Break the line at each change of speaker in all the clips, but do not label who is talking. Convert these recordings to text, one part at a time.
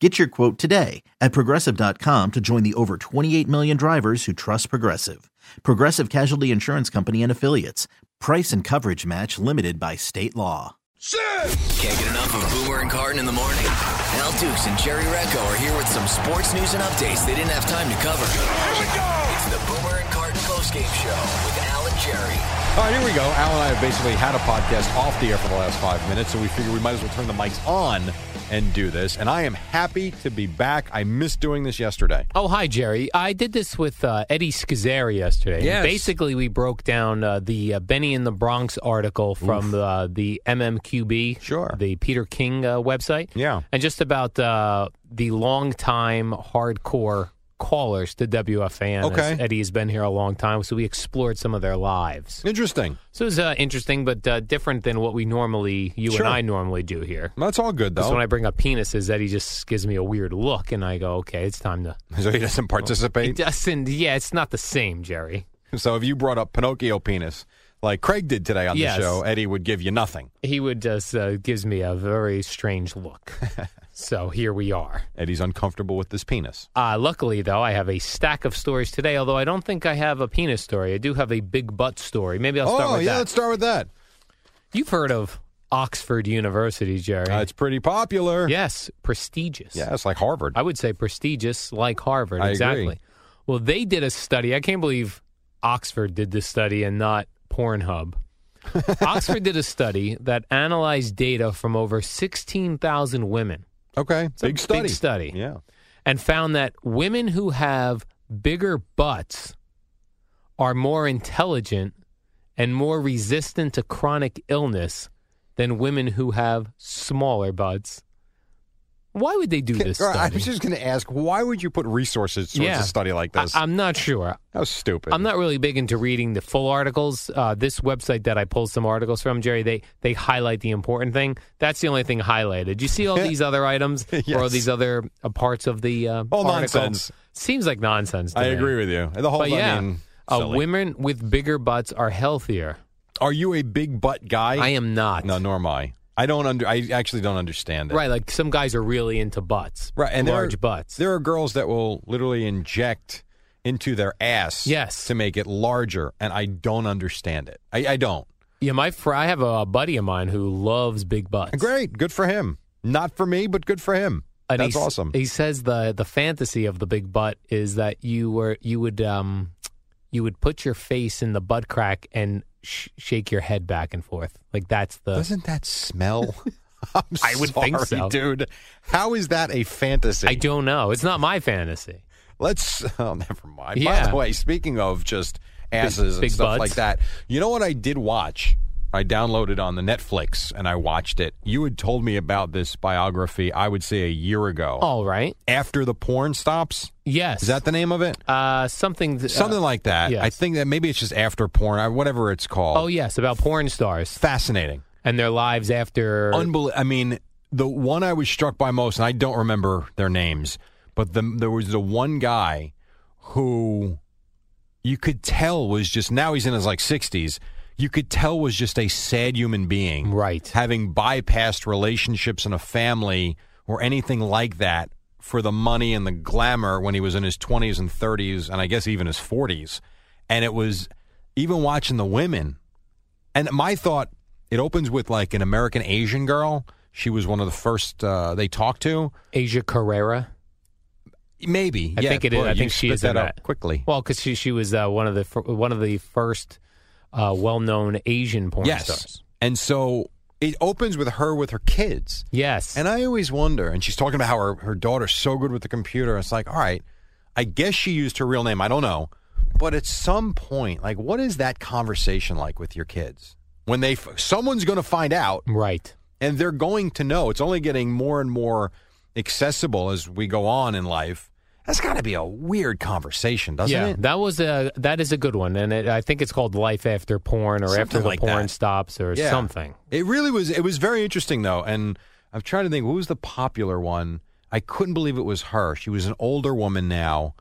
Get your quote today at progressive.com to join the over 28 million drivers who trust Progressive. Progressive Casualty Insurance Company and Affiliates. Price and coverage match limited by state law.
Can't get enough of Boomer and Carton in the morning. Al Dukes and Jerry Recco are here with some sports news and updates they didn't have time to cover. Here we go! It's the Boomer and Carton postgame show with Al and Jerry.
All right, here we go. Al and I have basically had a podcast off the air for the last five minutes, so we figure we might as well turn the mics on and do this. And I am happy to be back. I missed doing this yesterday.
Oh, hi, Jerry. I did this with uh, Eddie Scozzare yesterday.
Yes.
Basically, we broke down uh, the uh, Benny in the Bronx article from uh, the MMQB,
Sure.
the Peter King uh, website.
Yeah.
And just about uh, the longtime hardcore callers to WFAN.
Okay.
Eddie has been here a long time, so we explored some of their lives.
Interesting.
So it was uh, interesting, but uh, different than what we normally, you
Sure.
and I normally do here.
That's all good, though.
when I bring up penises, Eddie just gives me a weird look, and I go, "Okay, it's time to."
so he doesn't participate.
doesn't. Yeah, it's not the same, Jerry.
So if you brought up Pinocchio penis, like Craig did today on
Yes.
the show, Eddie would give you nothing.
He would just uh, gives me a very strange look. so here we are.
Eddie's uncomfortable with this penis.
Uh, luckily, though, I have a stack of stories today. Although I don't think I have a penis story. I do have a big butt story. Maybe I'll start
oh,
with
yeah,
that.
let's start with that.
You've heard of Oxford University, Jerry?
Uh, it's pretty popular.
yes, prestigious.
Yeah, it's like Harvard.
I would say prestigious, like Harvard.
I agree.
exactly. Well, they did a study. I can't believe Oxford did this study and not Pornhub. Oxford did a study that analyzed data from over 16,000 women
okay,
a
big study.
big study.
Yeah.
and found that women who have bigger butts are more intelligent and more resistant to chronic illness than women who have smaller butts. Why would they do this
right, I was just going to ask, why would you put resources towards
Yeah.
a study like this?
I, am not sure.
How stupid.
I'm not really big into reading the full articles. Uh, this website that I pulled some articles from, Jerry, they they highlight the important thing. That's the only thing highlighted. You see all these other items or all these other uh, parts of the uh,
All
article?
nonsense.
Seems like nonsense. To
I
me.
agree with you. The whole,
But yeah,
I mean,
uh, women with bigger butts are healthier.
Are you a big butt guy?
I am not.
No, nor am I. I don't under. I actually don't understand it.
Right, like some guys are really into butts.
Right, and
large
there,
butts.
There are girls that will literally inject into their ass,
Yes.
to make it larger, and I don't understand it. I, I don't.
Yeah, my fr- I have a buddy of mine who loves big butts.
Great, good for him. Not for me, but good for him.
And
That's awesome.
He says the the fantasy of the big butt is that you were you would um you would put your face in the butt crack and sh- shake your head back and forth. Like that's the
Doesn't that smell?
I would think so.
dude. How is that a fantasy?
I don't know. It's not my fantasy.
Let's. Oh, never mind. By the way, speaking of just asses
big
and stuff
butts.
like that, you know what I did watch? I downloaded on the Netflix and I watched it. You had told me about this biography. I would say a year ago.
All right.
After the porn stops,
Yes.
is that the name of it?
uh something th-
Something
uh,
like that.
yes.
I think that maybe it's just after porn, whatever it's called.
Oh yes, about porn stars
fascinating.
and their lives after
Unbel- I mean, the one I was struck by most, and I don't remember their names, but the, there was the one guy who you could tell was just now he's in his like 60s, you could tell was just a sad human being.
Right.
Having bypassed relationships and a family or anything like that for the money and the glamour when he was in his 20s and 30s and I guess even his 40s. And it was even watching the women. And my thought, it opens with like an American Asian girl. She was one of the first uh, they talked to.
Asia Carrera.
Maybe.
I
yeah,
think it is.
boy,
I think she is
that
that.
quickly.
Well, because she she was uh, one of the one of the first uh, well known Asian porn
yes.
stars.
And so it opens with her with her kids.
Yes.
And I always wonder, and she's talking about how her, her daughter's so good with the computer. It's like, all right, I guess she used her real name. I don't know. But at some point, like, what is that conversation like with your kids? When they, f- someone's going to find out
right.
and they're going to know. It's only getting more and more accessible as we go on in life. That's got to be a weird conversation, doesn't it?
yeah,
it?
that was a that is a good one, and it, I think it's called Life After Porn or
Something
After the
like
Porn
that.
Stops or
Yeah.
something.
It really was. It was very interesting though, and I'm trying to think. What was the popular one? I couldn't believe it was her. She was an older woman now.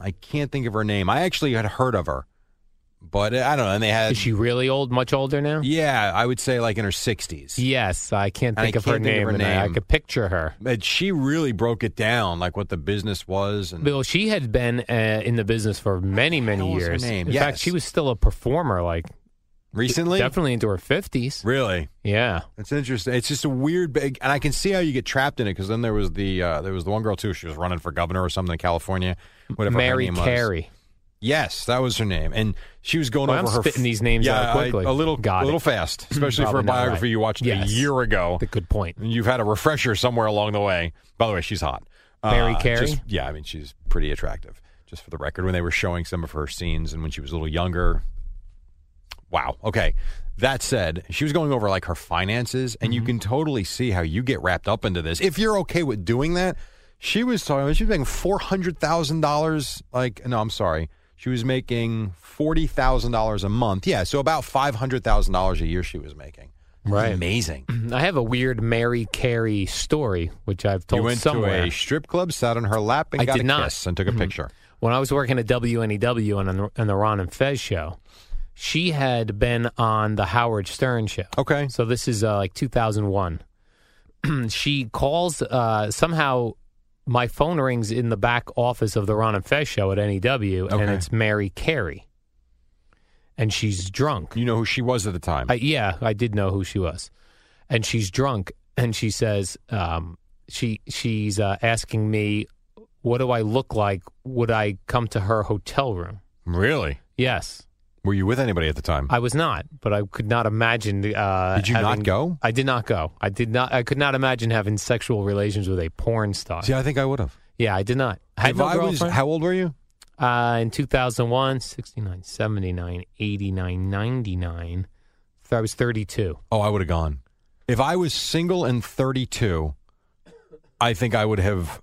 I can't think of her name. I actually had heard of her, but uh, I don't know. And they had,
Is she really old? Much older now?
yeah, I would say like in her 60s.
Yes, I can't
I
think of
can't
her
think of
name,
her
and I, I
name.
could picture her.
But she really broke it down, like what the business was, and
Bill, she had been uh, in the business for many, many
hell was her
years.
name?
In
Yes.
fact, she was still a performer, like
recently,
definitely into her fifties.
really.
Yeah,
It's interesting. It's just a weird, big, and I can see how you get trapped in it because then there was the uh, there was the one girl too. She was running for governor or something in California. Whatever her
Mary
name was.
Carey.
Yes, that was her name, and she was going
Well,
over
I'm
her
spitting these names
yeah,
out quickly.
I- a little,
Got
a little
it.
fast, especially for a biography
right.
you watched
Yes.
a year ago.
The good point.
And You've had a refresher somewhere along the way. By the way, she's hot.
Mary
Uh,
Carey?
just- yeah, I mean she's pretty attractive. Just for the record, when they were showing some of her scenes and when she was a little younger. Wow. Okay. That said, she was going over like her finances, and you
Mm-hmm.
can totally see how you get wrapped up into this. If you're okay with doing that, she was talking. She was making four hundred thousand dollars. Like, no, I'm sorry. She was making forty thousand dollars a month. Yeah, so about five hundred thousand dollars a year she was making.
Right.
Amazing.
I have a weird Mary Carey story, which I've told
You went
somewhere.
to a strip club, sat on her lap, and
I
got
did
a
not. Mm-hmm.
kiss, and took a picture.
when I was working at WNEW on the, on the Ron and Fez show, she had been on the Howard Stern show.
Okay.
So this is uh, like 2001. she calls uh, somehow. My phone rings in the back office of the Ron and Fez show at NEW, and
Okay.
it's Mary Carey, and she's drunk.
You know who she was at the time.
I, yeah, I did know who she was, and she's drunk, and she says, um, she she's uh, asking me, "What do I look like? Would I come to her hotel room?"
really?
Yes,
Were you with anybody at the time?
I was not, but I could not imagine. Uh,
Did you not go?
I did not go. I did not. I could not imagine having sexual relations with a porn star.
See, I think I would have.
Yeah, I did not. I had no
I was, how old were you?
uh, in 2001, 69, 79, 89, 99. I was 32.
Oh, I would have gone. If I was single and 32, I think I would have.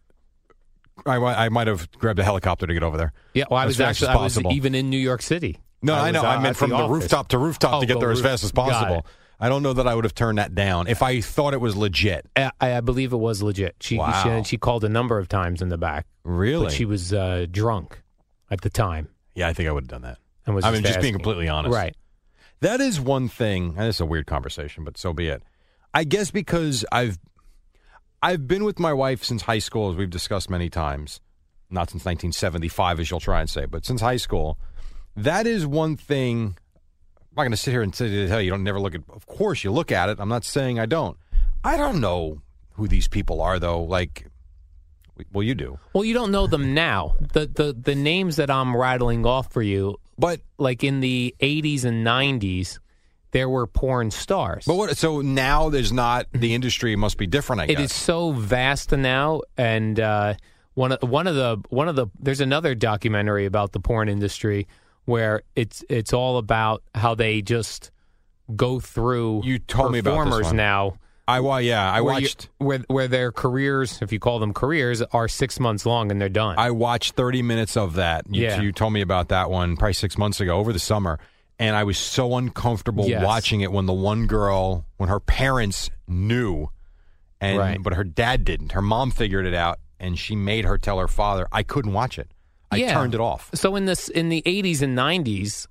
I, I might have grabbed a helicopter to get over there.
Yeah, well, I was actually I was even in New York City.
No, I,
was,
know. I meant from the,
office.
rooftop to rooftop
Oh,
to get there as fast as possible. I don't know that I would have turned that down if I thought it was legit.
I, I believe it was legit. She,
Wow.
she she called a number of times in the back,
Really?
but she was uh, drunk at the time
yeah, I think I would have done that.
and was.
I mean, just being completely honest.
Right.
That is one thing. And it's a weird conversation, but so be it. I guess because I've I've been with my wife since high school, as we've discussed many times. Not since 1975, as you'll try and say, but since high school. That is one thing. I'm not going to sit here and say to tell you, don't never look at. Of course, you look at it. I'm not saying I don't. I don't know who these people are, though. Like, well, you do,
Well, you don't know them now. The the the names that I'm rattling off for you,
but
like in the 80s and 90s, there were porn stars.
but what? So now there's not the industry must be different. I
It
guess
is so vast now, and uh, one of one of the one of the there's another documentary about the porn industry where it's it's all about how they just go through.
You told me about this
performers
one.
now.
I wa- yeah, I
where you-
watched.
where where their careers, if you call them careers, are six months long and they're done.
I watched 30 minutes of that. You,
Yeah.
you told me about that one probably six months ago over the summer. And I was so uncomfortable
Yes.
watching it when the one girl, when her parents knew, and
Right.
but her dad didn't. Her mom figured it out, and she made her tell her father. I couldn't watch it. I
Yeah.
turned it off.
So in this in the 80s and 90s,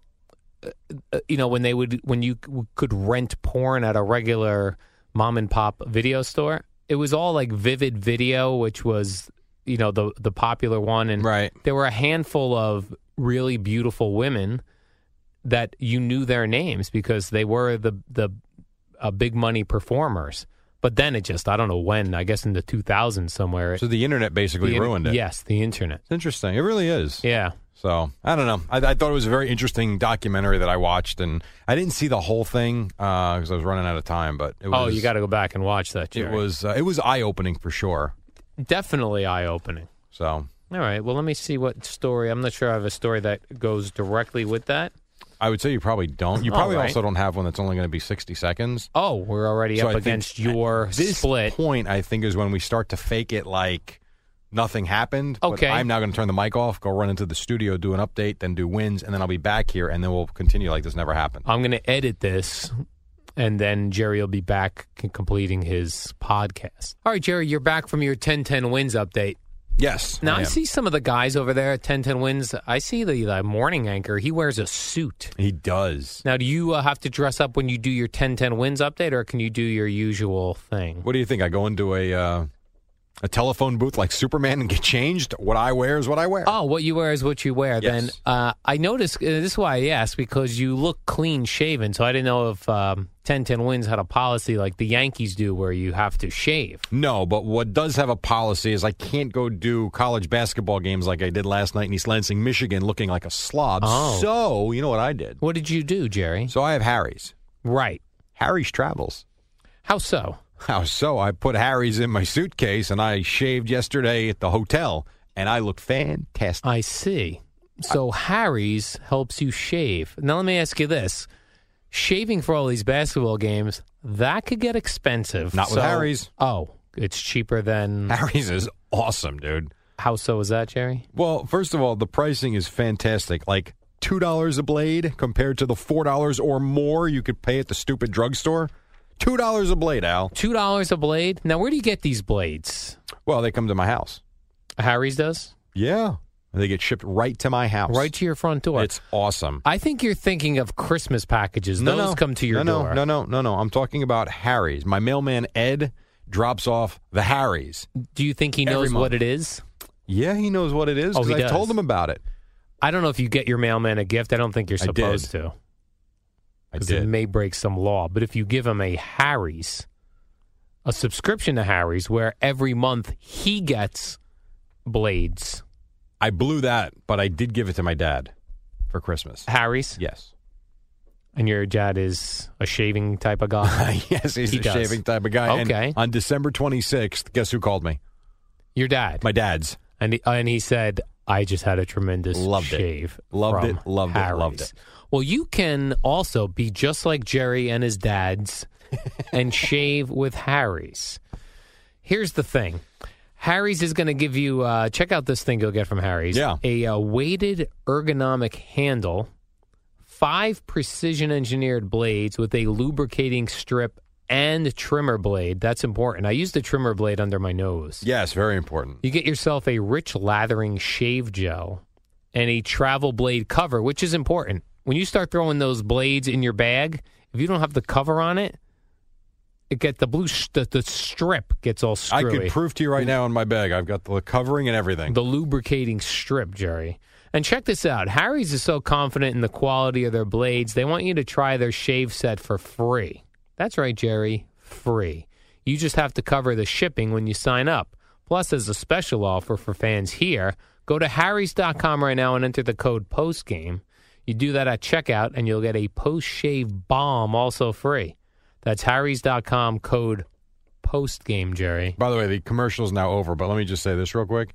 uh, you know, when they would when you could rent porn at a regular mom and pop video store, it was all like Vivid Video, which was you know the the popular one, and
Right.
there were a handful of really beautiful women that you knew their names because they were the the uh, big money performers. But then it just I don't know when I guess in the 2000s somewhere.
So the internet basically
the
ruined it.
Yes, the internet.
It's interesting. It really is.
Yeah.
So I don't know. I, I thought it was a very interesting documentary that I watched, and I didn't see the whole thing because I was running out of time. But it was,
oh, you got to go back and watch that.
It was uh, it was eye opening for sure.
definitely eye opening.
So
All right. Well, let me see what story. I'm not sure I have a story that goes directly with that.
I would say you probably don't. You probably
right.
also don't have one that's only going to be sixty seconds.
Oh, we're already
So
up
I
against your
this
split.
point, I think, is when we start to fake it like nothing happened. But
Okay.
I'm now going to turn the mic off, go run into the studio, do an update, then do wins, and then I'll be back here, and then we'll continue like this never happened.
I'm going to edit this, and then Jerry will be back completing his podcast. All right, Jerry, you're back from your 10-10 wins update.
Yes.
Now I,
am.
see some of the guys over there at 10-10 wins. I see the, the morning anchor. He wears a suit.
He does.
Now, do you uh, have to dress up when you do your 10-10 wins update, or can you do your usual thing?
What do you think? I go into a uh, a telephone booth like Superman and get changed? What I wear is what I wear.
Oh, what you wear is what you wear.
Yes.
Then uh, I noticed. Uh, this is why I asked because you look clean shaven. So I didn't know if um, 10-10 wins had a policy like the Yankees do, where you have to shave.
No, but what does have a policy is I can't go do college basketball games like I did last night in East Lansing, Michigan, looking like a slob.
Oh.
So, you know what I did?
What did you do, Jerry?
So I have Harry's.
Right.
Harry's Travels.
How so?
How so? I put Harry's in my suitcase and I shaved yesterday at the hotel and I look fantastic.
I see. So Harry's helps you shave. Now let me ask you this: shaving for all these basketball games that could get expensive.
Not with
So-
Harry's.
Oh, it's cheaper than.
Harry's is awesome, dude.
How so is that, Jerry?
Well, first of all, the pricing is fantastic. Like $2 a blade compared to the $4 or more you could pay at the stupid drugstore. $2 a blade, Al.
Two dollars a blade. Now, where do you get these blades?
Well, they come to my house.
Harry's does
Yeah. And they get shipped right to my house.
right to your front door.
It's awesome.
I think you're thinking of Christmas packages.
No,
Those
no.
come to your
no,
door.
No, no, no, no, no. I'm talking about Harry's. My mailman Ed drops off the Harry's.
Do you think he knows what it is?
Yeah, he knows what it is
Oh,
because
he
I told him about it.
I don't know if you get your mailman a gift. I don't think you're supposed to. Because it may break some law. But if you give him a Harry's, a subscription to Harry's, where every month he gets blades,
I blew that, but I did give it to my dad for Christmas.
Harry's,
Yes.
and your dad is a shaving type of guy.
yes, he's
He
the
does.
shaving type of guy. And
Okay.
on December 26th, guess who called me?
your dad,
My dad's.
and he, and he said, "I just had a tremendous
Loved it.
shave.
Loved
from
it, loved it, loved
Harry's."
it.
Well, you can also be just like Jerry and his dad's, and shave with Harry's. Here's the thing. Harry's is going to give you. Uh, check out this thing you'll get from Harry's.
Yeah.
a uh, weighted ergonomic handle, five precision engineered blades with a lubricating strip and trimmer blade. That's important. I use the trimmer blade under my nose.
Yes, very important.
You get yourself a rich lathering shave gel and a travel blade cover, which is important. When you start throwing those blades in your bag, if you don't have the cover on it, it get the blue sh- the, the strip gets all
I
screwy.
could prove to you right now in my bag. I've got the covering and everything.
the lubricating strip, Jerry. And check this out. Harry's is so confident in the quality of their blades, they want you to try their shave set for free. That's right, Jerry, free. You just have to cover the shipping when you sign up. Plus, as a special offer for fans here, go to harrys.com right now and enter the code POSTGAME. You do that at checkout, and you'll get a post shave bomb also free. That's harrys.com code POSTGAME, Jerry.
By the way, the commercial is now over, but let me just say this real quick.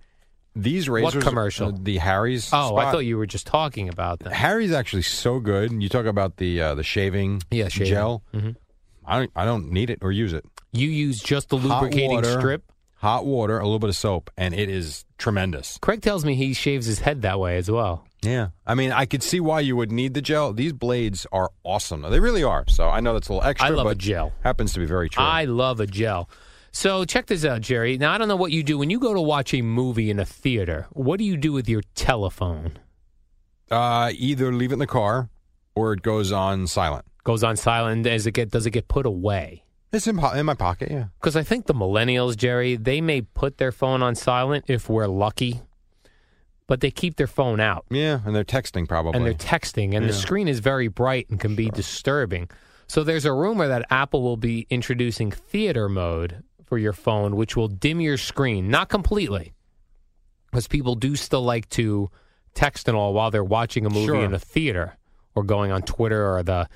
These razors, what
commercial?
uh, the Harry's.
Oh, I thought you were just talking about them.
Harry's actually so good. And you talk about the uh, the shaving,
Yeah, shaving.
gel.
Mhm.
I don't I don't need it or use it.
You use just the
Hot
lubricating
water.
strip.
Hot water, a little bit of soap, and it is tremendous.
Craig tells me he shaves his head that way as well.
Yeah, I mean, I could see why you would need the gel. These blades are awesome. They really are. So I know that's a little extra.
I love a
but
gel.
Happens to be very true.
I love a gel. So check this out, Jerry. Now I don't know what you do when you go to watch a movie in a theater. What do you do with your telephone?
uh, either leave it in the car, or it goes on silent.
Goes on silent. Does it get does it get put away?
It's in, po- in my pocket. Yeah.
Because I think the millennials, Jerry, they may put their phone on silent if we're lucky, but they keep their phone out
Yeah, and they're texting probably.
and they're texting, and the screen is very bright and can be disturbing. So there's a rumor that Apple will be introducing theater mode for your phone, which will dim your screen, not completely, because people do still like to text and all while they're watching a movie
Sure.
in a theater or going on Twitter or the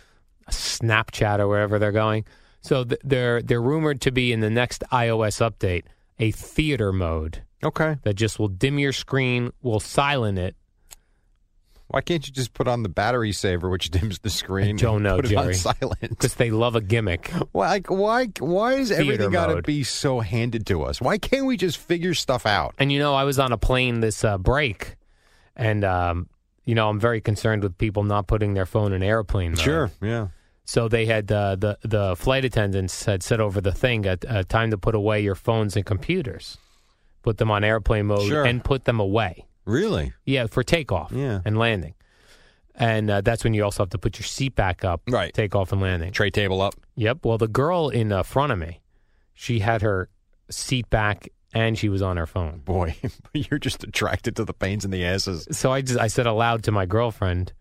Snapchat or wherever they're going. So th- they're they're rumored to be in the next iOS update a theater mode
okay.
that just will dim your screen, will silent it.
Why can't you just put on the battery saver, which dims the screen?
don't
and
know,
put it on
Jerry.
silent.
Because they love a gimmick.
Why? Like, why? Why is
Theater
everything got to be so handed to us? Why can't we just figure stuff out?
And you know, I was on a plane this uh, break, and um, you know, I'm very concerned with people not putting their phone in airplane mode.
Sure, yeah.
So they had uh, the the flight attendants had said over the thing, uh, uh, time to put away your phones and computers, put them on airplane mode,
Sure.
and put them away.
Really?
Yeah, for takeoff
Yeah.
and landing. And uh, that's when you also have to put your seat back up,
Right.
Takeoff and landing.
Tray table up.
Yep. Well, the girl in uh, front of me, she had her seat back and she was on her phone.
Boy, you're just attracted to the pains in the asses.
So I just I said aloud to my girlfriend,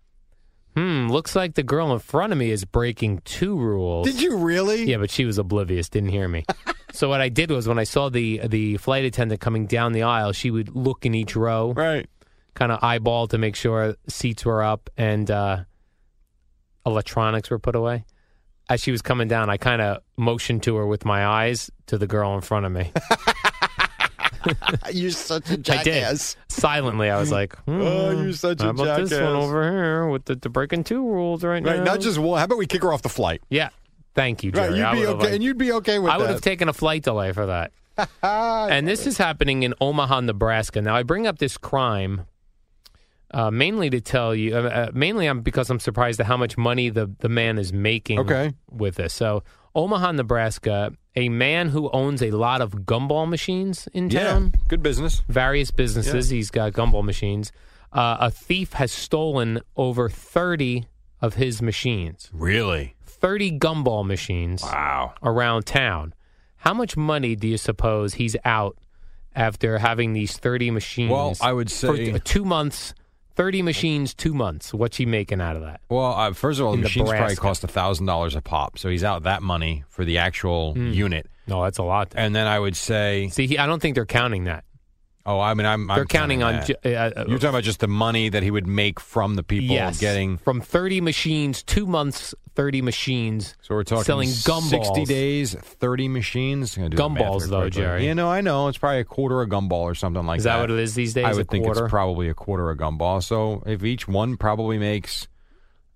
"Hmm, looks like the girl in front of me is breaking two rules."
Did you really?
Yeah, but she was oblivious, didn't hear me. so what I did was when I saw the the flight attendant coming down the aisle, she would look in each row,
Right.
kind of eyeball to make sure seats were up and uh, electronics were put away. As she was coming down, I kind of motioned to her with my eyes to the girl in front of me.
You're such a
I did.
jackass.
Silently, I was like, hmm,
Oh, you're such a
how about this one
jackass."
over here with the, the breaking two rules right,
Right.
now?
Not just one. How about we kick her off the flight?
Yeah. Thank you,
Right.
Jerry.
You'd be okay,
liked-
and you'd be okay with that.
I would have taken a flight delay for that. and this is happening in Omaha, Nebraska. Now, I bring up this crime uh, mainly to tell you, uh, uh, mainly I'm, because I'm surprised at how much money the, the man is making
Okay.
with this. So, Omaha, Nebraska, a man who owns a lot of gumball machines in town. yeah.
Good business.
various businesses, he's got gumball machines. Uh, a thief has stolen over 30 of his machines,
Really?
30 gumball machines
Wow.
around town. How much money do you suppose he's out after having these 30 machines?
Well, I would
for
say-
two months, 30 machines, two months. What's he making out of that?
Well, uh, first of all, the
In
machines probably
Nebraska.
cost thousand dollars a pop, so he's out that money for the actual
Hmm.
unit.
No, that's a lot.
And then I would say,
See, he, I don't think they're counting that.
Oh, I mean, I'm,
They're
I'm
counting on. ju- Uh, uh,
You're talking about just the money that he would make from the people
yes,
getting.
from 30 machines, two months, 30 machines.
So we're talking
selling
sixty days, thirty machines. Do
Gumballs, though,
quick, but-
Jerry.
You know, I know it's probably a quarter a gumball or something like
Is
that.
that what it is these days?
I would think
quarter?
it's probably a quarter a gumball. So if each one probably makes,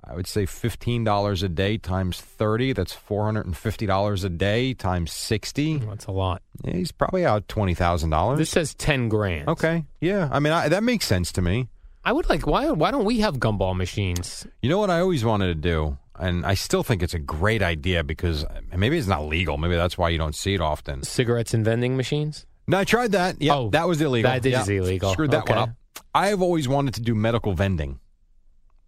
I would say fifteen dollars a day times thirty. That's four hundred and fifty dollars a day times sixty.
That's a lot.
Yeah, he's probably out twenty thousand dollars.
This says 10 grand.
Okay, yeah. I mean, I, that makes sense to me.
I would like. Why? Why don't we have gumball machines?
You know what I always wanted to do, and I still think it's a great idea because maybe it's not legal. Maybe that's why you don't see it often.
Cigarettes and vending machines.
No, I tried that. Yeah,
Oh,
that was illegal.
that is
Yeah,
illegal.
Screwed that one up. I have always wanted to do medical vending.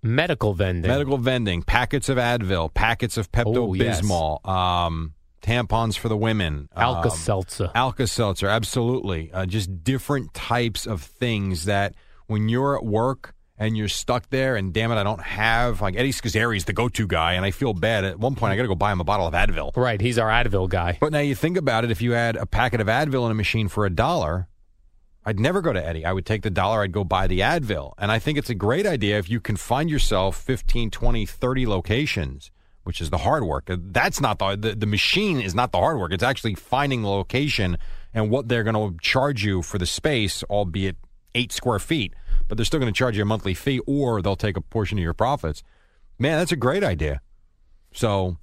Medical vending.
Medical vending, packets of Advil, packets of Pepto
Oh, yes.
Bismol, um, tampons for the women, um,
Alka Seltzer.
Alka Seltzer, absolutely. Uh, just different types of things that when you're at work and you're stuck there, and damn it, I don't have like Eddie Scozzare's the go-to guy, and I feel bad. At one point, I got to go buy him a bottle of Advil.
Right, he's our Advil guy.
But now you think about it, if you had a packet of Advil in a machine for a dollar, I'd never go to Eddie. I would take the dollar, I'd go buy the Advil. And I think it's a great idea if you can find yourself 15, 20, 30 locations, which is the hard work. That's not the, the, the machine is not the hard work. It's actually finding the location and what they're going to charge you for the space, albeit eight square feet. But they're still going to charge you a monthly fee or they'll take a portion of your profits. Man, that's a great idea. So,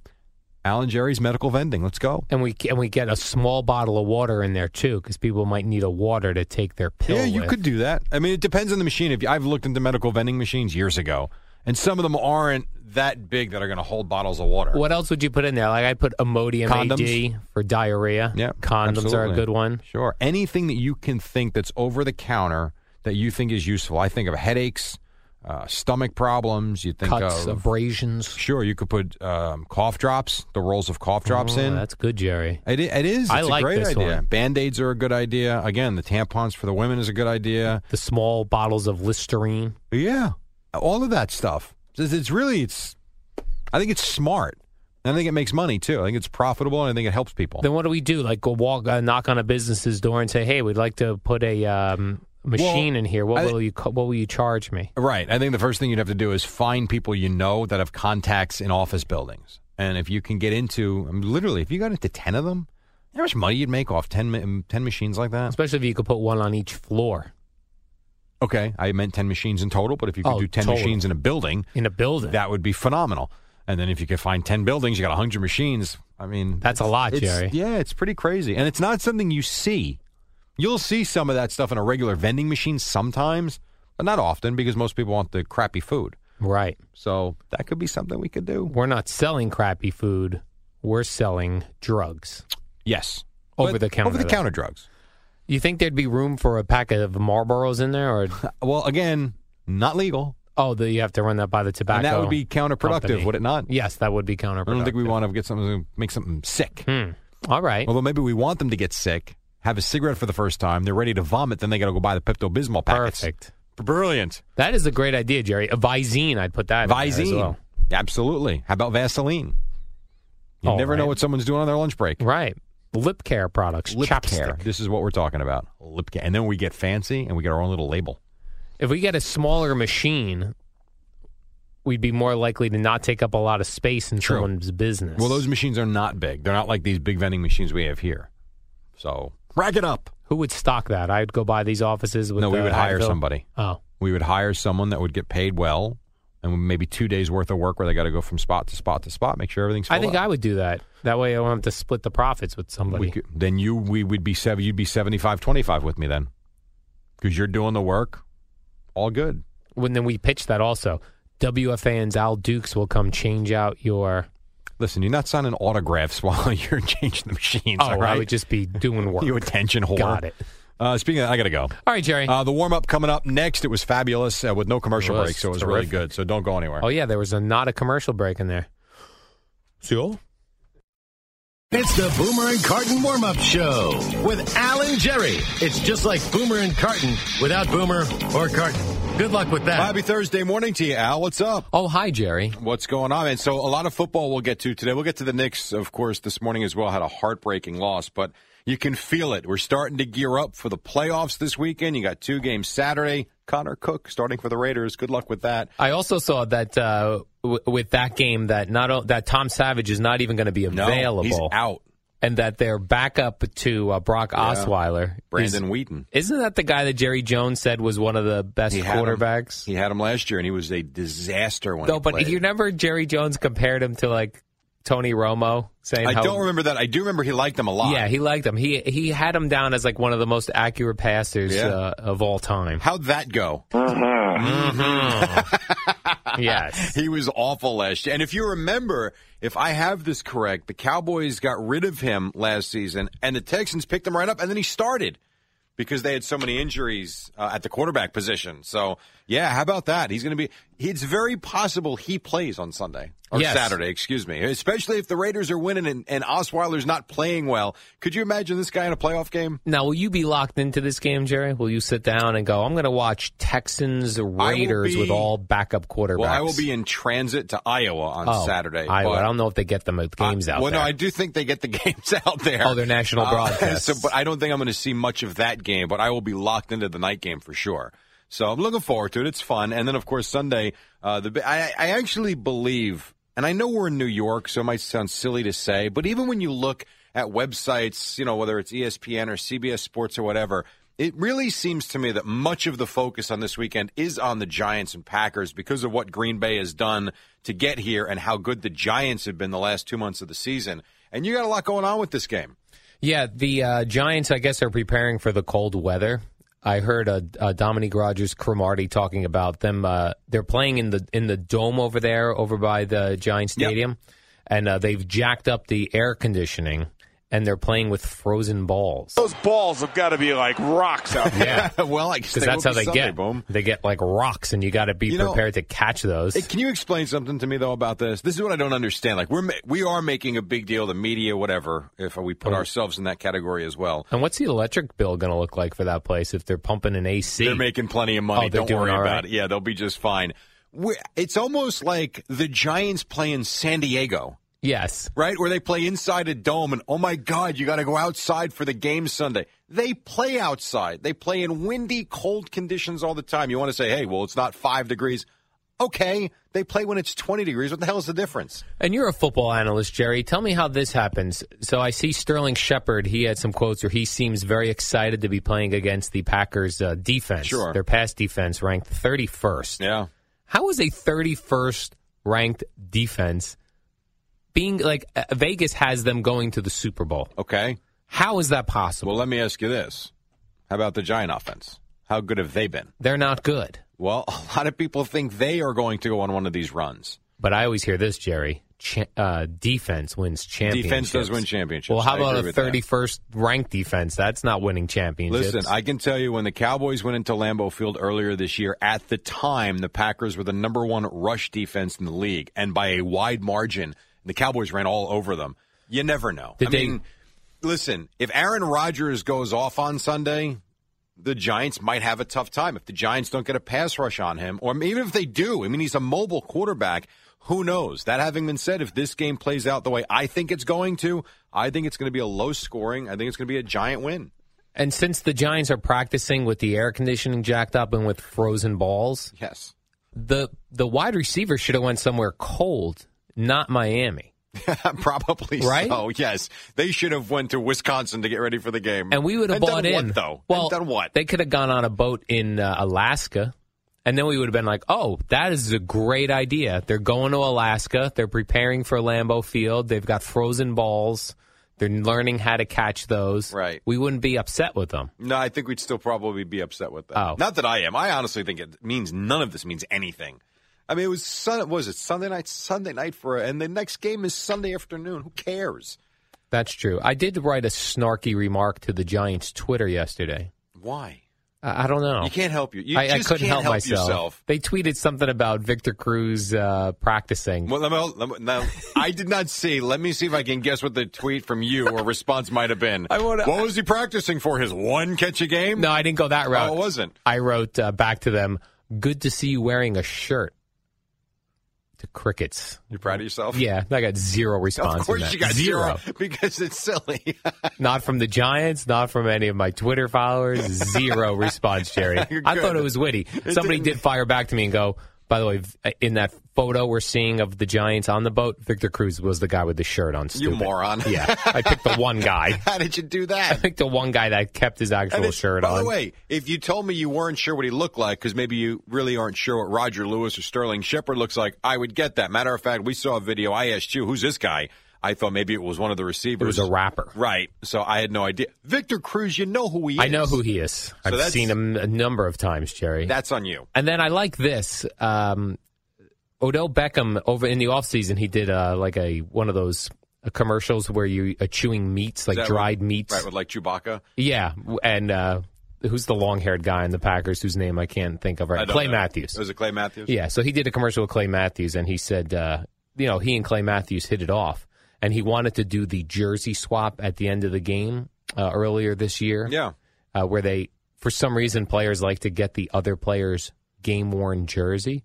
Alan Jerry's medical vending. Let's go.
And we and we get a small bottle of water in there too, because people might need a water to take their pill.
Yeah, you
with.
could do that. I mean, it depends on the machine. If you, I've looked into medical vending machines years ago, and some of them aren't that big that are going to hold bottles of water.
What else would you put in there? Like I put Imodium
Condoms.
AD for diarrhea.
Yeah,
condoms are a good one.
Sure, anything that you can think that's over the counter that you think is useful. I think of headaches. Uh, stomach problems. You think
Cuts,
of
abrasions.
sure you could put um, cough drops, the rolls of cough drops
Oh,
in.
That's good, Jerry.
It, i- it is.
I
It's
like
a great
this
idea. Band aids are a good idea. Again, the tampons for the women is a good idea.
The small bottles of Listerine.
Yeah, all of that stuff. It's, it's really it's. I think it's smart. And I think it makes money too. I think it's profitable, and I think it helps people.
Then what do we do? Like go walk, uh, knock on a business's door and say, "Hey, we'd like to put a um, machine in here. What
I-
will you What will you charge me?"
Right. I think the first thing you'd have to do is find people you know that have contacts in office buildings. And if you can get into, I mean, literally, if you got into 10 of them, you know how much money you'd make off 10, 10 machines like that?
Especially if you could put one on each floor
Okay. I meant 10 machines in total, but if you could
Oh,
do 10
total.
machines in a building,
in a building.
that would be phenomenal. And then if you could find 10 buildings, you got 100 machines. I mean,
That's a lot, Jerry.
Yeah, it's pretty crazy. And it's not something you see. You'll see some of that stuff in a regular vending machine sometimes, but not often because most people want the crappy food.
right.
So that could be something we could do.
We're not selling crappy food. We're selling drugs.
Yes.
Over
But
the counter,
Over the counter drugs.
You think there'd be room for a packet of Marlboros in there, or
Well, again, not legal.
oh, the, you have to run that by the tobacco?
and that would be counterproductive,
company.
would it not?
Yes, that would be counterproductive.
I don't think we want to get something make something sick.
Hmm. All right.
Although maybe we want them to get sick, have a cigarette for the first time, they're ready to vomit, then they got to go buy the Pepto Bismol packets.
Perfect.
Brilliant.
That is a great idea, Jerry. A Visine, I'd put that in there as
Visine.
well.
Absolutely. How about Vaseline? You
Oh,
never know what someone's doing on their lunch break.
Right. Lip care products,
Lip
chapstick.
care. This is what we're talking about. Lip care. And then we get fancy and we get our own little label.
If we get a smaller machine, we'd be more likely to not take up a lot of space in
True.
someone's business.
Well, those machines are not big. They're not like these big vending machines we have here. So rack it up.
Who would stock that? I'd go buy these offices with
no, we
the
would hire
Advil.
somebody.
Oh,
We would hire someone that would get paid well, and maybe two days worth of work where they got to go from spot to spot to spot, make sure everything's.
I think
up.
I would do that. That way I don't have to split the profits with somebody.
We could, then you we would be seven. You'd be 75, 25 with me then, because you're doing the work. All good.
when then we pitch that also. WFAN's Al Dukes will come change out your.
Listen, you're not signing autographs while you're changing the machines.
Oh,
all right?
I would just be doing work.
you attention whore.
Got it.
Uh, speaking of, I got to go.
All right, Jerry.
Uh, the warm up coming up next. It was fabulous uh, with no commercial
It
break, so it was really good. So don't go anywhere.
oh yeah, there was a not a commercial break in there. See you.
It's the Boomer and Carton warm up show with Al and Jerry. It's just like Boomer and Carton without Boomer or Carton. Good luck with that.
Happy Thursday morning to you, Al. What's up?
Oh hi, Jerry.
What's going on? And so a lot of football we'll get to today. We'll get to the Knicks, of course, this morning as well. Had a heartbreaking loss, but you can feel it. We're starting to gear up for the playoffs this weekend. You got two games Saturday. Connor Cook starting for the Raiders. Good luck with that.
I also saw that uh, w- with that game that not o- that Tom Savage is not even going to be
No,
available,
he's out.
And that their backup to uh, Brock Osweiler,
Brandon
is,
Weeden.
Isn't that the guy that Jerry Jones said was one of the best
He had him.
quarterbacks?
He had him last year, and he was a disaster when
No,
he
but
played.
you remember Jerry Jones compared him to like Tony Romo, saying
I
how,
don't remember that. I do remember he liked him a lot.
Yeah, he liked him. He he had him down as like one of the most accurate passers
Yeah.
uh, of all time.
How'd that go?
yes.
He was awful last year. And if you remember, if I have this correct, the Cowboys got rid of him last season, and the Texans picked him right up, and then he started because they had so many injuries uh, at the quarterback position. So, yeah, how about that? He's going to be. It's very possible he plays on Sunday or
Yes.
Saturday, excuse me. Especially if the Raiders are winning and, and Osweiler's not playing well. Could you imagine this guy in a playoff game?
Now, will you be locked into this game, Jerry? Will you sit down and go? I'm going to watch Texans Raiders
be-
with all backup quarterbacks.
Well, I will be in transit to Iowa on
oh,
Saturday.
Iowa.
but-
I don't know if they get with games
Uh,
out
well,
there.
no, I do think they get the games out there.
Oh, they're national
Uh, so, but I don't think I'm going to see much of that game. But I will be locked into the night game for sure. So I'm looking forward to it. It's fun. And then, of course, Sunday. Uh, the I, I actually believe, and I know we're in New York, so it might sound silly to say, but even when you look at websites, you know, whether it's ESPN or CBS Sports or whatever. It really seems to me that much of the focus on this weekend is on the Giants and Packers because of what Green Bay has done to get here and how good the Giants have been the last two months of the season. And you got a lot going on with this game.
Yeah, the uh, Giants, I guess, are preparing for the cold weather. I heard uh, uh, Dominique Rodgers Cromartie talking about them. Uh, they're playing in the in the dome over there, over by the Giant
Yep.
Stadium, and uh, they've jacked up the air conditioning. And they're playing with frozen balls.
Those balls have got to be like rocks out there.
Yeah.
well, I guess
Because that's how they
Sunday,
get.
Boom.
They get like rocks, and you got to be
You know-
prepared to catch those.
Can you explain something to me though about this? This is what I don't understand. Like we're we are making a big deal, the media, whatever. If we put
Oh.
ourselves in that category as well,
and what's the electric bill going to look like for that place if they're pumping an AC?
they're making plenty of money.
Oh,
don't worry
all
about
right.
it. Yeah, they'll be just fine. we it's almost like the Giants play in San Diego.
Yes.
right? Where they play inside a dome, and oh my God, you got to go outside for the game Sunday. They play outside. They play in windy, cold conditions all the time. You want to say, hey, well, it's not five degrees. Okay, they play when it's 20 degrees. What the hell is the difference?
And you're a football analyst, Jerry. Tell me how this happens. So I see Sterling Shepard. He had some quotes where he seems very excited to be playing against the Packers' uh, defense.
Sure.
Their pass defense ranked 31st.
Yeah.
How is a 31st ranked defense being like uh, Vegas has them going to the Super Bowl?
Okay.
How is that possible?
Well, let me ask you this. How about the Giant offense? How good have they been?
They're not good.
Well, a lot of people think they are going to go on one of these runs.
But I always hear this, Jerry. Cha- uh, defense wins championships.
Defense does win championships.
Well, how
I
about a
with that.
31st ranked defense? That's not winning championships.
Listen, I can tell you when the Cowboys went into Lambeau Field earlier this year, at the time, the Packers were the number one rush defense in the league, and by a wide margin, the Cowboys ran all over them. You never know.
Did
I
they-
mean, listen, if Aaron Rodgers goes off on Sunday, the Giants might have a tough time. If the Giants don't get a pass rush on him, or even if they do, I mean, he's a mobile quarterback. Who knows? That having been said, if this game plays out the way I think it's going to, I think it's going to be a low scoring. I think it's going to be a giant win.
And since the Giants are practicing with the air conditioning jacked up and with frozen balls,
Yes.
the the wide receiver should have went somewhere cold, not Miami.
Probably
Right?
so. Yes, they should have went to Wisconsin to get ready for the game,
And we would have
And
bought in.
What, though,
Well,
and done what?
They could have gone on a boat in uh, Alaska, and then we would have been like, "Oh, that is a great idea." They're going to Alaska. They're preparing for Lambeau Field. They've got frozen balls. They're learning how to catch those.
Right.
We wouldn't be upset with them.
no, I think we'd still probably be upset with them.
Oh.
Not that I am. I honestly think it means none of this means anything. I mean, it was sun. Was it Sunday night? Sunday night for, and the next game is Sunday afternoon. Who cares?
That's true. I did write a snarky remark to the Giants' Twitter yesterday.
Why?
I, I don't know.
You can't help you. You
I, I couldn't
can't
help, myself.
yourself.
They tweeted something about Victor Cruz uh, practicing.
Well, let me, let me, now, I did not see. Let me see if I can guess what the tweet from you or response might have been.
I wanna-
what was he practicing for? His one catch a game?
No, I didn't go that route.
Oh, it wasn't.
I wrote uh, back to them, "Good to see you wearing a shirt." To crickets.
You're proud of yourself?
Yeah, I got zero response.
Of course you got
zero.
zero because it's silly.
Not from the Giants, not from any of my Twitter followers. Zero response, Jerry. I thought it was witty. Somebody
didn't-
did fire back to me and go, by the way, in that photo we're seeing of the Giants on the boat, Victor Cruz was the guy with the shirt on.
you moron.
Yeah, I picked the one guy.
How did you do that?
I picked the one guy that kept his actual shirt
by
on.
By the way, if you told me you weren't sure what he looked like, because maybe you really aren't sure what Roger Lewis or Sterling Shepard looks like, I would get that. Matter of fact, we saw a video. I asked you, who's this guy? I thought maybe it was one of the receivers.
it was a rapper.
Right. So I had no idea. Victor Cruz, you know who he is.
I know who he is. I've seen him a number of times, Jerry.
That's on you.
and then I like this. Um, Odell Beckham over in the offseason, he did uh, like a one of those uh, commercials where you are chewing meats, like dried
what-
meats.
Right, with like Chewbacca.
Yeah, and uh, who's the long-haired guy in the Packers whose name I can't think of right? Clay
know.
Matthews.
Was it Clay Matthews?
Yeah, so he did a commercial with Clay Matthews, and he said, uh, you know, he and Clay Matthews hit it off, and he wanted to do the jersey swap at the end of the game uh, earlier this year.
Yeah.
uh, where they, for some reason, players like to get the other player's game worn jersey,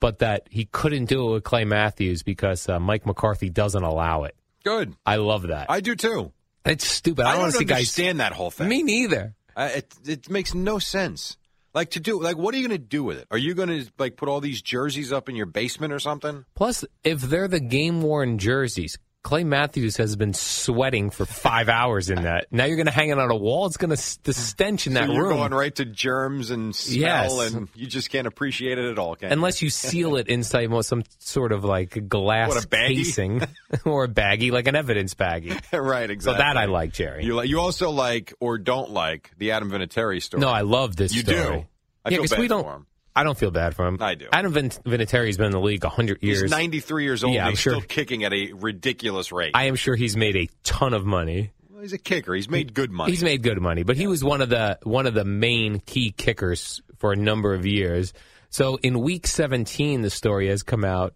but that he couldn't do it with Clay Matthews because uh, Mike McCarthy doesn't allow it.
Good.
I love that.
I do too.
it's stupid. I,
I
don't
don't
to see guys.
understand that whole thing.
Me neither.
Uh, it it makes no sense. Like to do like what are you going to do with it? Are you going to like put all these jerseys up in your basement or something?
Plus, if they're the game worn jerseys, Clay Matthews has been sweating for five hours in that. Now you're going to hang it on a wall. It's going to the stench in that
so you're
room.
going right to germs and smell,
Yes.
and you just can't appreciate it at all. Can you?
Unless you seal it inside some sort of like glass
What,
casing or a baggie, like an evidence baggie.
right,
So
exactly.
that I like, Jerry.
You like you also like or don't like the Adam Vinatieri story.
No, I love this
you
story.
do. I
yeah, because we don't. I don't feel bad for him.
I do.
Adam Vin- Vinatieri's been in the league hundred years.
He's 93 years old.
Yeah, I'm
he's
sure-
still kicking at a ridiculous rate.
I am sure he's made a ton of money.
Well, he's a kicker. He's made good money.
He's made good money, but he was one of the one of the main key kickers for a number of years. So in week 17, the story has come out.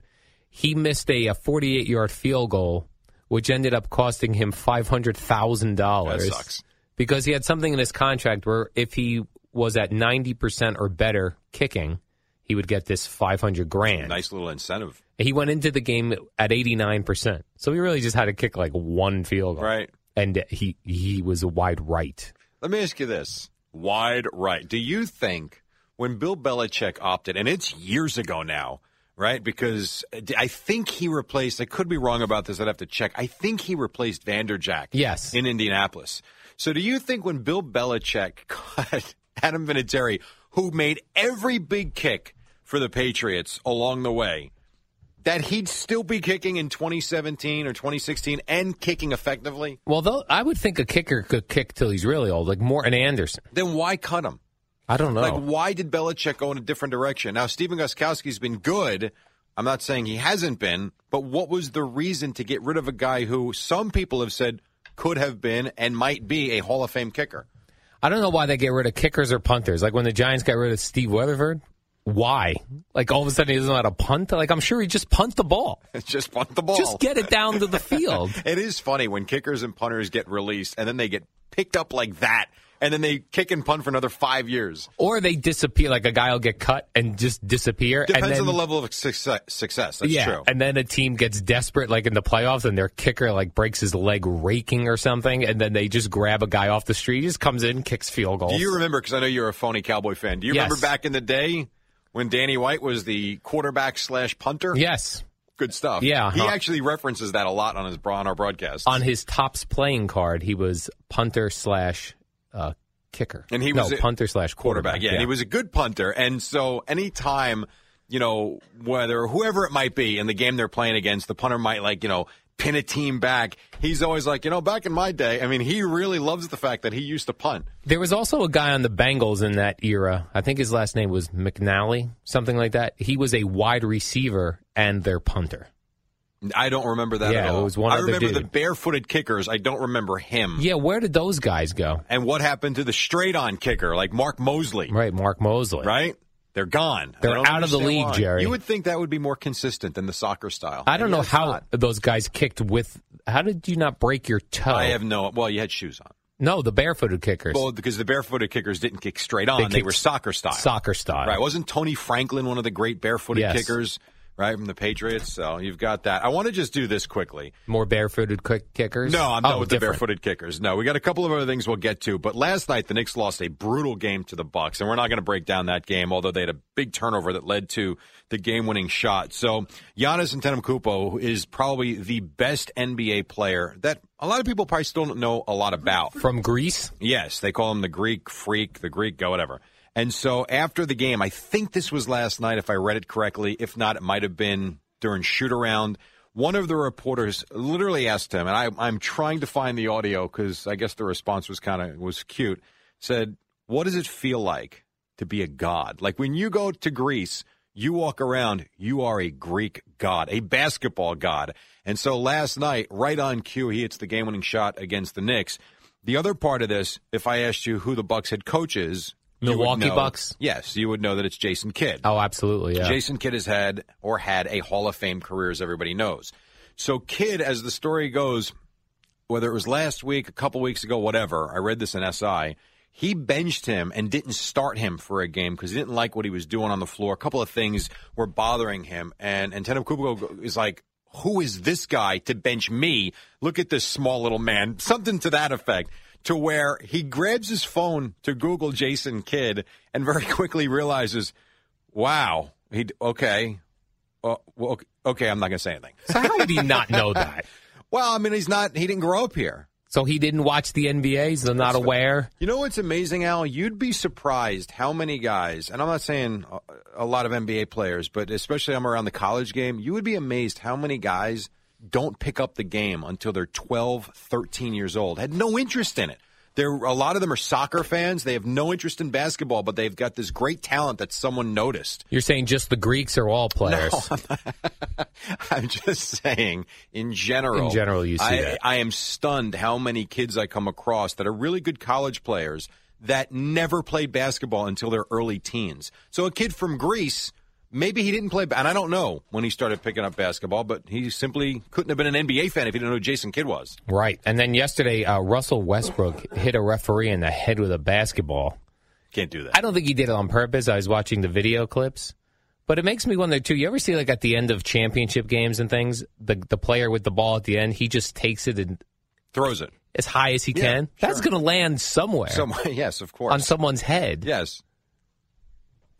He missed a, a 48 yard field goal, which ended up costing him five hundred thousand dollars.
That sucks.
because he had something in his contract where if he was at 90 percent or better kicking, he would get this 500 grand.
nice little incentive.
He went into the game at 89 percent, so he really just had to kick like one field goal,
Right.
And he he was a wide right.
Let me ask you this. Wide right. Do you think when Bill Belichick opted, and it's years ago now, right? Because I think he replaced, I could be wrong about this, I'd have to check. I think he replaced Vanderjagt
Yes.
in Indianapolis. So do you think when Bill Belichick cut Adam Vinatieri, who made every big kick for the Patriots along the way, that he'd still be kicking in 2017 or 2016 and kicking effectively?
Well, though I would think a kicker could kick till he's really old, like Morten Andersen.
Then why cut him?
I don't know.
Like, why did Belichick go in a different direction? Now, Stephen Gostkowski's been good. I'm not saying he hasn't been, but what was the reason to get rid of a guy who some people have said could have been and might be a Hall of Fame kicker?
I don't know why they get rid of kickers or punters. Like when the Giants got rid of Steve Weatherford. Why? Like all of a sudden he doesn't know how to punt? Like I'm sure he just punt the ball.
Just punt the ball.
Just get it down to the field.
It is funny when kickers and punters get released and then they get picked up like that, and then they kick and punt for another five years.
Or they disappear. Like a guy will get cut and just disappear.
Depends
and then,
on the level of success. success. That's
yeah,
true.
and then a team gets desperate, like in the playoffs, and their kicker like breaks his leg raking or something, and then they just grab a guy off the street. He just comes in, kicks field goals.
Do you remember? Because I know you're a phony Cowboy fan. Do you
Yes.
remember back in the day when Danny White was the quarterback slash punter?
Yes,
good stuff.
Yeah,
he
huh.
actually references that a lot on his on our broadcast.
on his Topps playing card, he was punter slash uh, kicker,
And he
no
was a-
punter slash
quarterback.
quarterback.
Yeah, and he was a good punter. And so anytime, you know, whether whoever it might be in the game they're playing against, the punter might like, you know, pin a team back. He's always like, you know, back in my day, I mean, he really loves the fact that he used to punt.
There was also a guy on the Bengals in that era. I think his last name was McInally, something like that. He was a wide receiver and their punter.
I don't remember that
Yeah,
at all.
it was one
I remember the barefooted kickers. I don't remember him.
Yeah, where did those guys go?
And what happened to the straight on kicker, like Mark Moseley?
Right, Mark Moseley.
Right? They're gone.
They're out of the league,
why.
Jerry.
You would think that would be more consistent than the soccer style.
I don't know
Maybe it's
how
not.
those guys kicked with. How did you not break your toe?
I have no. Well, you had shoes on.
no the barefooted kickers.
Well, because the barefooted kickers didn't kick straight on;
They
they, were soccer style.
soccer style.
Right? Wasn't Tony Franklin one of the great barefooted
Yes.
kickers? Right from the Patriots. So you've got that. I want to just do this quickly.
More barefooted kick- kickers.
No, I'm
oh,
with
different.
the barefooted kickers. No, we got a couple of other things we'll get to. But last night, the Knicks lost a brutal game to the Bucks, and we're not going to break down that game. Although they had a big turnover that led to the game-winning shot. So Giannis Antetokounmpo is probably the best NBA player that a lot of people probably still don't know a lot about.
from Greece.
Yes, they call him the Greek freak, the Greek go, whatever. And so after the game, I think this was last night, if I read it correctly. If not, it might have been during shoot around. One of the reporters literally asked him, and I, I'm trying to find the audio because I guess the response was kind of was cute. Said, "What does it feel like to be a god? Like when you go to Greece, you walk around, you are a Greek god, a basketball god." And so last night, right on cue, he hits the game-winning shot against the Knicks. The other part of this, if I asked you who the Bucks head coach is,
Milwaukee
know-
Bucks?
Yes, you would know that it's Jason Kidd.
Oh, absolutely. Yeah.
Jason Kidd has had or had a Hall of Fame career, as everybody knows. So Kidd, as the story goes, whether it was last week, a couple weeks ago, whatever, I read this in SI. He benched him and didn't start him for a game because he didn't like what he was doing on the floor. A couple of things were bothering him, and and Kubo is like, "Who is this guy to bench me? Look at this small little man." Something to that effect. To where he grabs his phone to Google Jason Kidd and very quickly realizes, "Wow, he okay." Uh, well, okay, I'm not going to say anything.
so how would he not know that?
Well, I mean, he's not. He didn't grow up here.
So he didn't watch the NBA. So not aware.
You know what's amazing, Al? You'd be surprised how many guys, and I'm not saying a, a lot of NBA players, but especially I'm around the college game, you would be amazed how many guys don't pick up the game until they're 12, 13 years old, had no interest in it. They're a lot of them are soccer fans. They have no interest in basketball, but they've got this great talent that someone noticed.
You're saying just the Greeks are all players?
No, I'm just saying, in general.
In general, you see
I,
that.
I am stunned how many kids I come across that are really good college players that never played basketball until their early teens. So a kid from Greece, maybe he didn't play, and I don't know when he started picking up basketball, but he simply couldn't have been an NBA fan if he didn't know who Jason Kidd was.
Right. And then yesterday, uh, Russell Westbrook hit a referee in the head with a basketball.
Can't do that.
I don't think he did it on purpose. I was watching the video clips. But it makes me wonder too. You ever see like at the end of championship games and things, the the player with the ball at the end, he just takes it and
Throws it.
as high as he
Yeah,
can. That's going to land somewhere
Some, yes, of course.
on someone's head.
yes.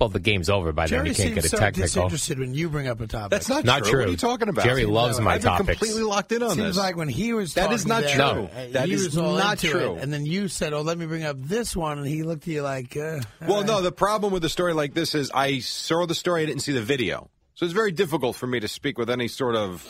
Well, the game's over by then. You can't get a
so
technical.
disinterested when you bring up a topic.
That's not,
Not
true.
true.
What are you talking about?
Jerry loves my
I've been
topics.
completely locked in on
Seems
this.
like when he was
That
talking
is not
there,
true.
No.
That
he
is
was all
not true.
It, and then you said, "Oh, let me bring up this one," and he looked at you like, uh,
Well,
all
no, the problem with a story like this is I saw the story, I didn't see the video. So it's very difficult for me to speak with any sort of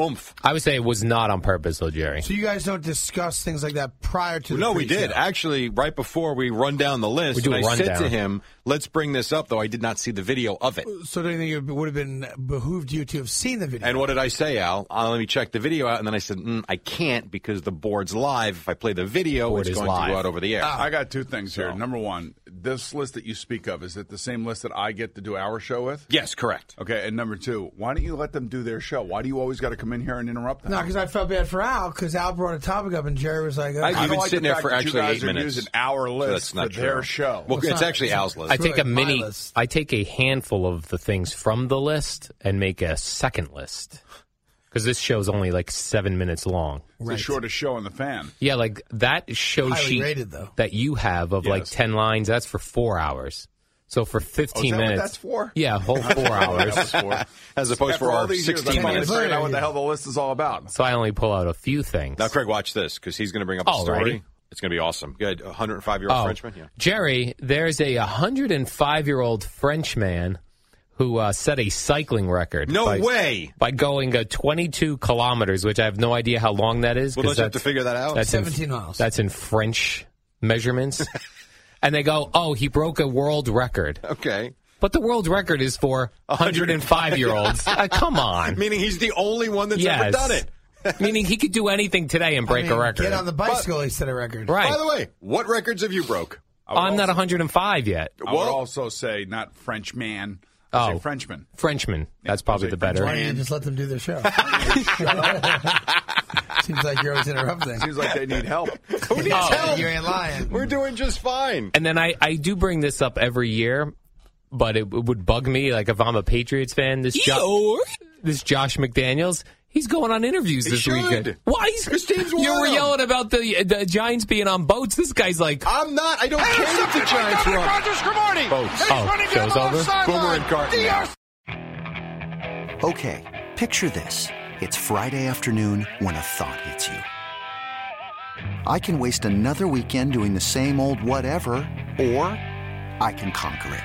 oomph.
I would say it was not on purpose, though, Jerry.
So you guys don't discuss things like that prior to the
no, we did. Actually, right before we run down the list,
We do
and
a
I said to him, let's bring this up, though I did not see the video of it.
So do you think it would have been behooved you to have seen the video?
And what did I say, Al? Uh, let me check the video out. And then I said, mm, I can't because the board's live. If I play the video,
Board
it's
is
going to
live.
go out over the air.
I got two things here.
So-
Number one, this list that you speak of, is it the same list that I get to do our show with?
yes, correct.
Okay, and number two, why don't you let them do their show? Why do you always got to come in here and interrupt them?
no, because I felt bad for Al because Al brought a topic up and Jerry was like, uh,
I-
I
You've been
like
sitting
the
there for actually
you guys
eight
are
minutes.
using our
So
list
that's not
for their show.
Well,
It's
it's,
not-
actually Al's list.
I take a
my
mini.
list.
I take a handful of the things from the list and make a second list because this show's only like seven minutes long.
it's the shortest show in the fan.
Yeah, like that show
Highly
sheet
rated, though.
that you have of like ten lines. That's for four hours. So for fifteen
Oh, that what
minutes,
that's for?
Yeah, whole four hours.
That.
As opposed
After
for
all
our
these years,
16
I'm trying to
minutes.
out what the hell the list is all about.
So I only pull out a few things.
Now, Craig, watch this because he's going to bring up a
Alrighty.
story. It's going to be awesome. Good. 105 year old
Oh,
Frenchman. Yeah.
Jerry, there's a 105 year old Frenchman who uh, set a cycling record.
No
by,
way.
By going uh, 22 kilometers, which I have no idea how long that is.
Well,
'cause
don't you have to figure that out?
That's in-
17 miles.
That's in French measurements. and they go, oh, he broke a world record.
Okay.
But the world record is for 105 year olds. Uh, come on.
Meaning he's the only one that's ever done it.
Meaning he could do anything today and break
I mean,
a record.
Get on the bicycle, he set a record.
right.
By the way, what records have you broke?
I would
I'm not 105 yet.
I would
Well-
also say not French man. I
Oh.
Frenchman.
Frenchman. That's probably the better.
Why don't you just let them do their show? Seems like you're always interrupting.
Seems like they need help.
Who needs
Oh.
help?
You ain't lying.
We're doing just fine.
And then I, I do bring this up every year, but it, would bug me. Like if I'm a Patriots fan, this jo- this Josh McDaniels, he's going on interviews this
should.
weekend. Why? He's,
His teams
you were yelling about the the Giants being on boats. This guy's like,
I'm not. I don't care if the Giants are run. Boats.
oh, show's over.
Boomer and Carton.
Okay, picture this. It's Friday afternoon when a thought hits you. I can waste another weekend doing the same old whatever, or I can conquer it.